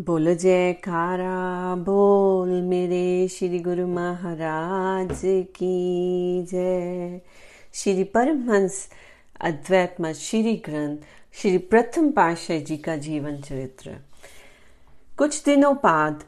बोलो जयकारा, बोल मेरे श्री गुरु महाराज की जय। श्री परमहंस अद्वैत श्री ग्रंथ, श्री प्रथम पाशाह जी का जीवन चरित्र। कुछ दिनों बाद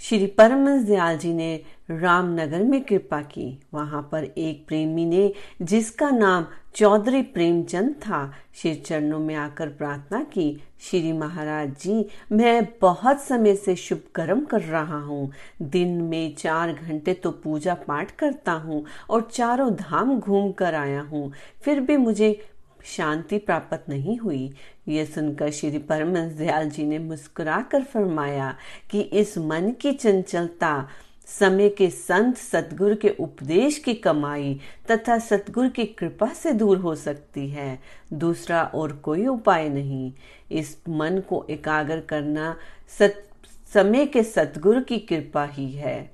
श्री परमहंस दयाल जी ने रामनगर में कृपा की। वहाँ पर एक प्रेमी ने, जिसका नाम चौधरी प्रेमचंद था, श्री चरणों में आकर प्रार्थना की, श्री महाराज जी, मैं बहुत समय से शुभ कर्म कर रहा हूँ। दिन में चार घंटे तो पूजा पाठ करता हूँ और चारों धाम घूम कर आया हूँ। फिर भी मुझे शांति प्राप्त नहीं हुई। ये सुनकर श्री परमहंस दयाल जी ने मुस्कुराकर फरमाया कि इस मन की चंचलता, समय के संत सतगुरु के उपदेश की कमाई तथा सतगुरु की कृपा से दूर हो सकती है। दूसरा और कोई उपाय नहीं। इस मन को एकाग्र करना सत समय के सतगुरु की कृपा ही है।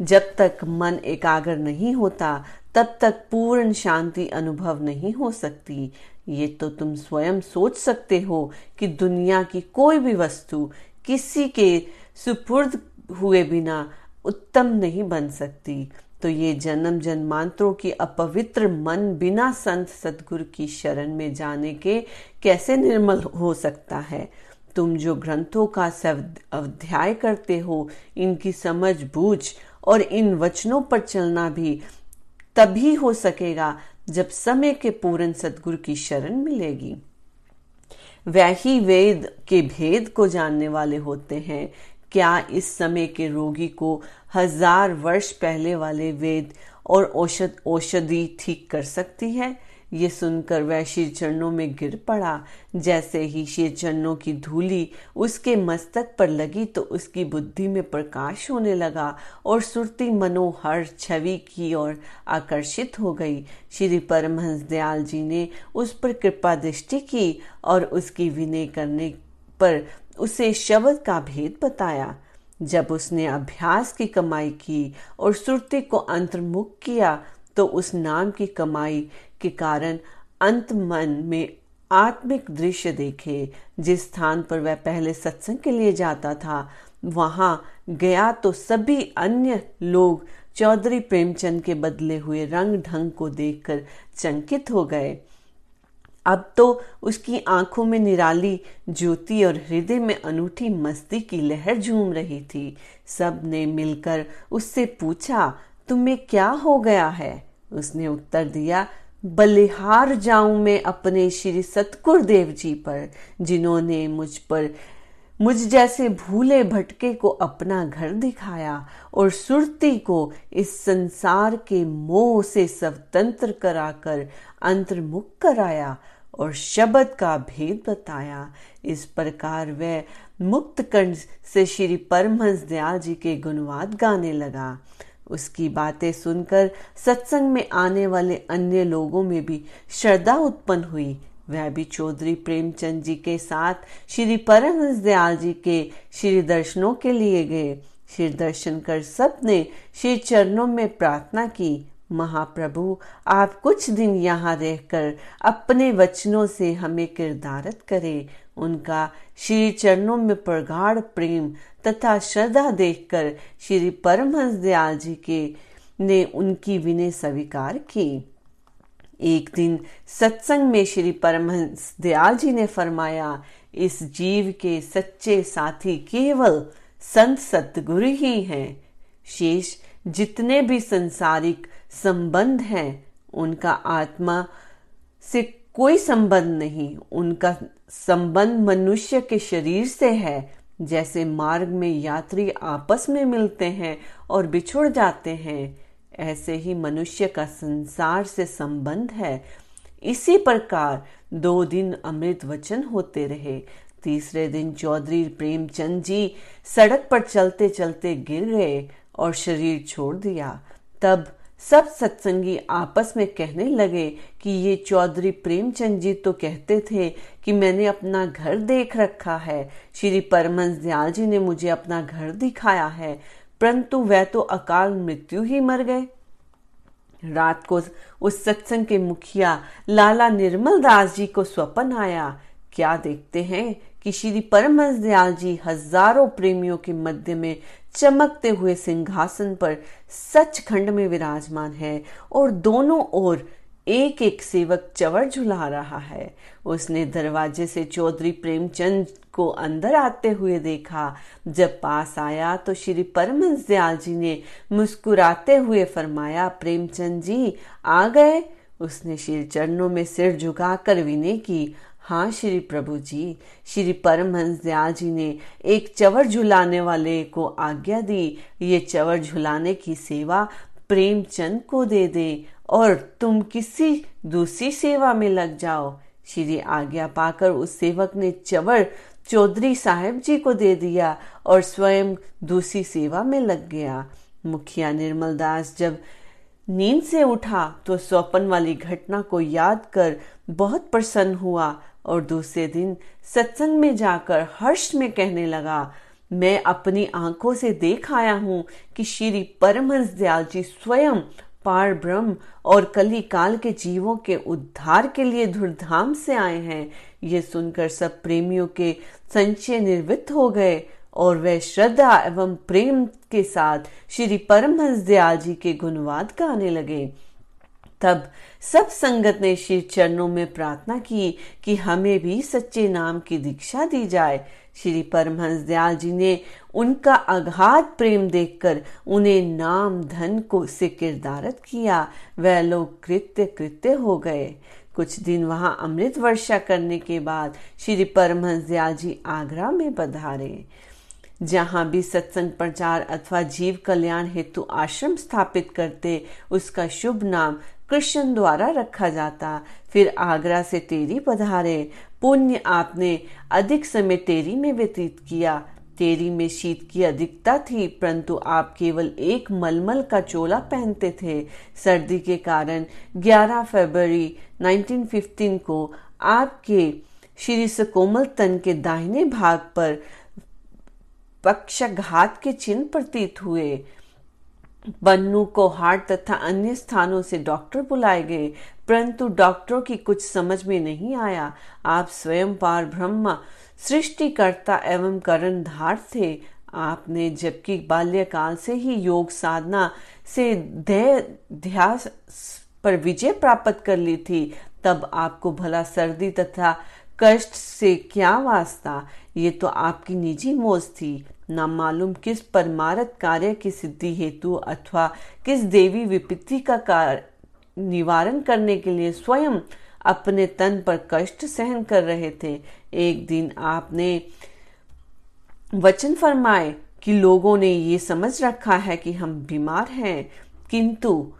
जब तक मन एकाग्र नहीं होता, तब तक पूर्ण शांति अनुभव नहीं हो सकती। ये तो तुम स्वयं सोच सकते हो कि दुनिया की कोई भी वस्तु किसी के सुपुर्द हुए बिना उत्तम नहीं बन सकती। तो ये जन्म जन्मांतरों की अपवित्र मन बिना संत सदगुरु की शरण में जाने के कैसे निर्मल हो सकता है? तुम जो ग्रंथों का अध्याय करते हो, इनकी समझ बूझ और इन वचनों पर चलना भी तभी हो सकेगा जब समय के पूर्ण सदगुरु की शरण मिलेगी। वही वेद के भेद को जानने वाले होते हैं। क्या इस समय के रोगी को हज़ार वर्ष पहले वाले वेद और औषध औषधि ठीक कर सकती है? ये सुनकर वह श्री चरणों में गिर पड़ा। जैसे ही श्री चरणों की धूली उसके मस्तक पर लगी तो उसकी बुद्धि में प्रकाश होने लगा और सुरती मनोहर छवि की ओर आकर्षित हो गई। श्री परमहंस दयाल जी ने उस पर कृपा दृष्टि की और उसकी विनय करने पर उसे शब्द का भेद बताया। जब उसने अभ्यास की कमाई की और सुरती को अंतर्मुख किया तो उस नाम की कमाई के कारण अंत मन में आत्मिक दृश्य देखे। जिस स्थान पर वह पहले सत्संग के लिए जाता था, वहाँ गया तो सभी अन्य लोग चौधरी प्रेमचंद के बदले हुए रंग ढंग को देखकर चंकित हो गए। अब तो उसकी आँखों में निराली ज्योति और हृदय में अनूठी मस्ती की लहर झूम रही थी। सबने मिलकर उससे पूछा तुम्हें क्या हो गया है? उसने उत्तर दिया, बलिहार जाऊँ मैं अपने श्री सतगुर देव जी पर, जिन्होंने मुझ पर, मुझ जैसे भूले भटके को अपना घर दिखाया और सुरती को इस संसार के मोह से स्वतंत्र कराकर अंतर्मुख कराया और शब्द का भेद बताया। इस प्रकार वह मुक्त कंठ से श्री परमहंस दयाल जी के गुणवाद गाने लगा। उसकी बातें सुनकर सत्संग में आने वाले अन्य लोगों में भी श्रद्धा उत्पन्न हुई। वह भी चौधरी प्रेमचंद जी के साथ श्री परमहंस दयाल जी के श्री दर्शनों के लिए गए। श्री दर्शन कर सबने श्री चरणों में प्रार्थना की, महाप्रभु, आप कुछ दिन यहाँ रहकर अपने वचनों से हमें किरदारत करें। उनका श्री चरणों में प्रगाढ़ प्रेम तथा श्रद्धा देखकर श्री परमहंस दयाल जी के, ने उनकी विनय स्वीकार की। एक दिन सत्संग में श्री परमहंस दयाल जी ने फरमाया, इस जीव के सच्चे साथी केवल संत सतगुरु ही हैं। शेष जितने भी संसारिक संबंध हैं, उनका आत्मा से कोई संबंध नहीं। उनका संबंध मनुष्य के शरीर से है। जैसे मार्ग में यात्री आपस में मिलते हैं और बिछुड़ जाते हैं, ऐसे ही मनुष्य का संसार से संबंध है। इसी प्रकार दो दिन अमृत वचन होते रहे। तीसरे दिन चौधरी प्रेमचंद जी सड़क पर चलते चलते गिर गए और शरीर छोड़ दिया। तब सब सत्संगी आपस में कहने लगे कि ये चौधरी प्रेमचंद जी तो कहते थे कि मैंने अपना घर देख रखा है। श्री परमंश दयाल जी ने मुझे अपना घर दिखाया है, परंतु वह तो अकाल मृत्यु ही मर गए। रात को उस सत्संग के मुखिया लाला निर्मल दास जी को स्वप्न आया क्या देखते हैं कि श्री परमहंस दयाल जी हज़ारों प्रेमियों के मध्य में चमकते हुए सिंहासन पर सच खंड में विराजमान है और दोनों ओर एक एक सेवक चवर झुला रहा है। उसने दरवाजे से चौधरी प्रेमचंद को अंदर आते हुए देखा। जब पास आया तो श्री परमहंस दयाल जी ने मुस्कुराते हुए फरमाया, प्रेमचंद जी, आ गए? उसने श्री चरणों में सिर झुकाकर विनय की हाँ श्री प्रभु जी, श्री परमहंस दयाल जी ने एक चवर झुलाने वाले को आज्ञा दी। ये चवर झुलाने की सेवा प्रेमचंद को दे दे और तुम किसी दूसरी सेवा में लग जाओ। श्री आज्ञा पाकर उस सेवक ने चवर चौधरी साहेब जी को दे दिया और स्वयं दूसरी सेवा में लग गया। मुखिया निर्मल दास जब नींद से उठा तो स्वपन वाली घटना को याद कर बहुत प्रसन्न हुआ। और दूसरे दिन सत्संग में जाकर हर्ष में कहने लगा, मैं अपनी आँखों से देख आया हूँ कि श्री परमहंस दयाल जी स्वयं पार ब्रह्म और कली काल के जीवों के उद्धार के लिए धुरधाम से आए हैं। ये सुनकर सब प्रेमियों के संचय निर्वृत्त हो गए और वे श्रद्धा एवं प्रेम के साथ श्री परमहंस दयाल जी के गुणवाद गाने लगे। तब सब संगत ने श्री चरणों में प्रार्थना की कि हमें भी सच्चे नाम की दीक्षा दी जाए। श्री परमहंस दयाल जी ने उनका अगाध प्रेम देखकर उन्हें नाम धन को से किरदारत किया। वह लोग कृत्य कृत्य हो गए। कुछ दिन वहाँ अमृत वर्षा करने के बाद श्री परमहंस दयाल जी आगरा में पधारे। जहाँ भी सत्संग प्रचार अथवा जीव कल्याण हेतु आश्रम स्थापित करते, उसका शुभ नाम कृष्ण द्वारा रखा जाता। फिर आगरा से टेरी पधारे, पुण्य आपने अधिक समय टेरी में व्यतीत किया। तेरी में शीत की अधिकता थी, परंतु आप केवल एक मलमल का चोला पहनते थे। सर्दी के कारण 11 फरवरी 1915 को आपके श्री सकोमल तन के दाहिने भाग पर पक्षघात के चिन्ह प्रतीत हुए। बन्नू को हार्ट तथा अन्य स्थानों से डॉक्टर बुलाए गए, परंतु डॉक्टरों की कुछ समझ में नहीं आया। आप स्वयं पार ब्रह्म, सृष्टिकर्ता एवं कर्णधार थे। आपने जबकि बाल्यकाल से ही योग साधना से ध्यास पर विजय प्राप्त कर ली थी। तब आपको भला सर्दी तथा कष्ट से क्या वास्ता? ये तो आपकी निजी मौज थी। न मालूम किस परमारत कार्य की सिद्धि हेतु अथवा किस देवी विपत्ति का कार्य निवारण करने के लिए स्वयं अपने तन पर कष्ट सहन कर रहे थे। एक दिन आपने वचन फरमाए कि लोगों ने ये समझ रखा है कि हम बीमार हैं, किंतु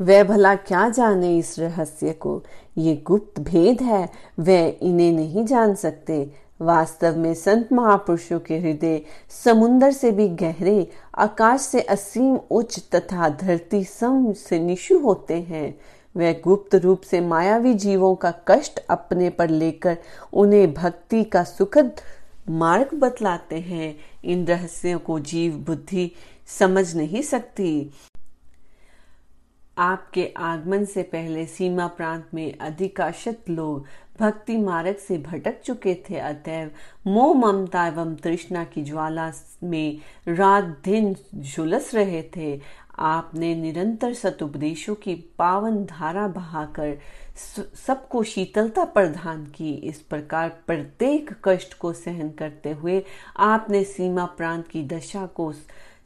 वह भला क्या जाने इस रहस्य को? ये गुप्त भेद है, वह इन्हें नहीं जान सकते। वास्तव में संत महापुरुषों के हृदय समुन्दर से भी गहरे, आकाश से असीम उच्च तथा धरती सम से निशु होते हैं। वह गुप्त रूप से मायावी जीवों का कष्ट अपने पर लेकर उन्हें भक्ति का सुखद मार्ग बतलाते हैं। इन रहस्यों को जीव बुद्धि समझ नहीं सकती। आपके आगमन से पहले सीमा प्रांत में अधिकांशत लोग भक्ति मार्ग से भटक चुके थे अतएव मोह ममता एवं तृष्णा की ज्वाला में रात दिन झुलस रहे थे। आपने निरंतर सतुपदेशों की पावन धारा बहाकर सबको शीतलता प्रदान की। इस प्रकार प्रत्येक कष्ट को सहन करते हुए आपने सीमा प्रांत की दशा को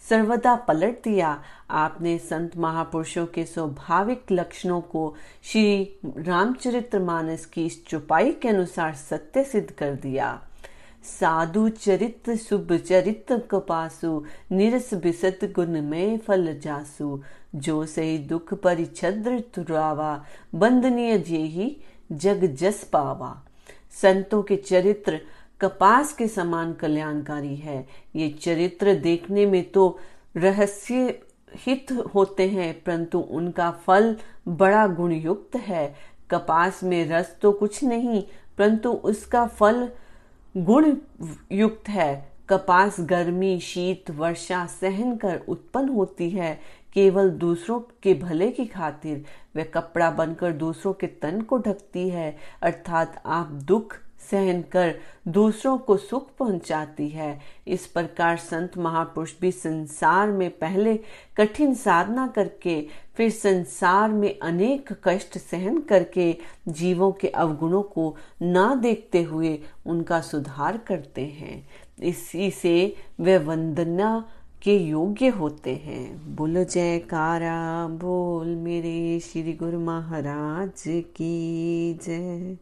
सर्वदा पलट दिया। आपने संत महापुरुषों के स्वाभाविक लक्षणों को श्री रामचरित्र मानस की इस चुपाई के अनुसार सत्य सिद्ध कर दिया। साधु चरित्र, शुभ चरित्र कपासु, निरस बिसत गुण में फल जासु। जो सही दुख परिछद्र तुरावा बंदनीय जे ही जग जस पावा। संतों के चरित्र कपास के समान कल्याणकारी है। ये चरित्र देखने में तो रहस्य हित होते हैं, परंतु उनका फल बड़ा गुण युक्त है। कपास में रस तो कुछ नहीं, परंतु उसका फल गुण युक्त है। कपास गर्मी, शीत, वर्षा सहन कर उत्पन्न होती है, केवल दूसरों के भले की खातिर। वह कपड़ा बनकर दूसरों के तन को ढकती है, अर्थात आप दुख सहन कर दूसरों को सुख पहुंचाती है। इस प्रकार संत महापुरुष भी संसार में पहले कठिन साधना करके, फिर संसार में अनेक कष्ट सहन करके जीवों के अवगुणों को ना देखते हुए उनका सुधार करते हैं। इसी से वे वंदना के योग्य होते हैं। बोलो, जयकारा, बोल मेरे श्री गुरु महाराज की जय।